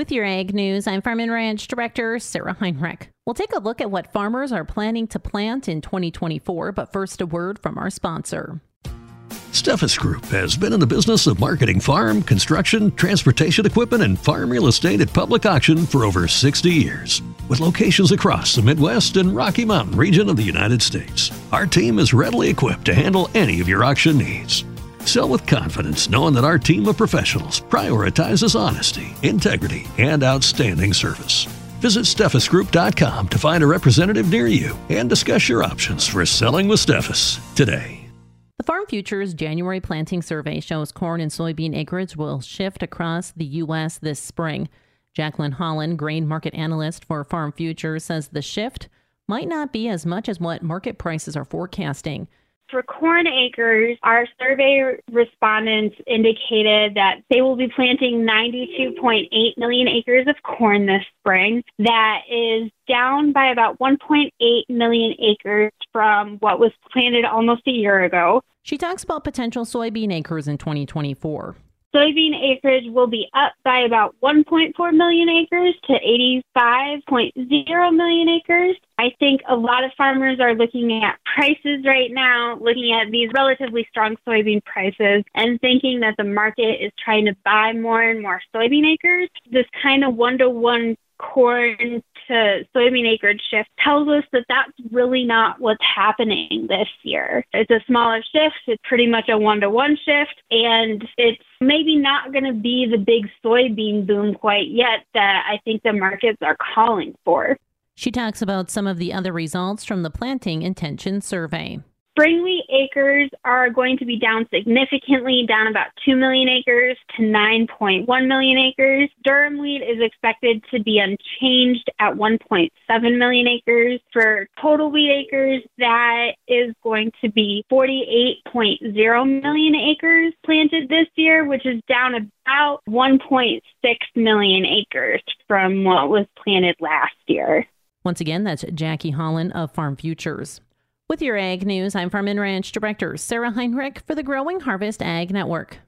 With your ag news, I'm Farm and Ranch Director Sarah Heinrich. We'll take a look at what farmers are planning to plant in 2024, but first a word from our sponsor. Steffes Group has been in the business of marketing farm, construction, transportation equipment, and farm real estate at public auction for over 60 years. With locations across the Midwest and Rocky Mountain region of the United States, our team is readily equipped to handle any of your auction needs. Sell with confidence, knowing that our team of professionals prioritizes honesty, integrity, and outstanding service. Visit SteffesGroup.com to find a representative near you and discuss your options for selling with Steffes today. The Farm Futures January planting survey shows corn and soybean acreage will shift across the U.S. this spring. Jacqueline Holland, grain market analyst for Farm Futures, says the shift might not be as much as what market prices are forecasting. For corn acres, our survey respondents indicated that they will be planting 92.8 million acres of corn this spring. That is down by about 1.8 million acres from what was planted almost a year ago. She talks about potential soybean acres in 2024. Soybean acreage will be up by about 1.4 million acres to 85.0 million acres. I think a lot of farmers are looking at prices right now, looking at these relatively strong soybean prices, and thinking that the market is trying to buy more and more soybean acres. This kind of one to one corn to soybean acreage shift tells us that that's really not what's happening this year. It's a smaller shift. It's pretty much a one to one shift. And it's maybe not going to be the big soybean boom quite yet that I think the markets are calling for. She talks about some of the other results from the planting intention survey. Spring wheat acres are going to be down significantly, down about 2 million acres to 9.1 million acres. Durum wheat is expected to be unchanged at 1.7 million acres. For total wheat acres, that is going to be 48.0 million acres planted this year, which is down about 1.6 million acres from what was planted last year. Once again, that's Jackie Holland of Farm Futures. With your ag news, I'm Farm and Ranch Director Sarah Heinrich for the Growing Harvest Ag Network.